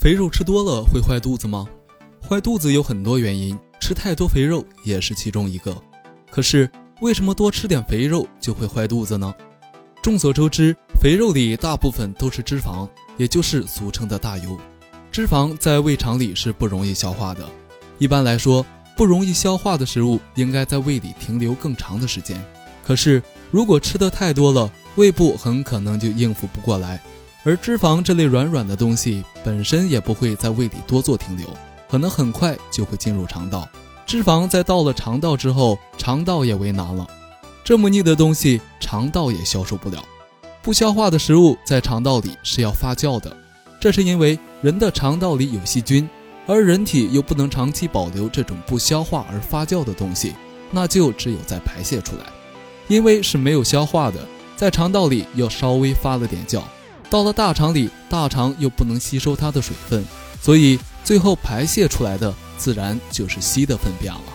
肥肉吃多了会坏肚子吗？坏肚子有很多原因，吃太多肥肉也是其中一个。可是为什么多吃点肥肉就会坏肚子呢？众所周知，肥肉里大部分都是脂肪，也就是俗称的大油。脂肪在胃肠里是不容易消化的。一般来说，不容易消化的食物应该在胃里停留更长的时间。可是如果吃的太多了，胃部很可能就应付不过来。而脂肪这类软软的东西本身也不会在胃里多做停留，可能很快就会进入肠道。脂肪在到了肠道之后，肠道也为难了。这么腻的东西，肠道也消受不了。不消化的食物在肠道里是要发酵的，这是因为人的肠道里有细菌，而人体又不能长期保留这种不消化而发酵的东西，那就只有再排泄出来。因为是没有消化的，在肠道里又稍微发了点酵。到了大肠里，大肠又不能吸收它的水分，所以最后排泄出来的自然就是稀的粪便了。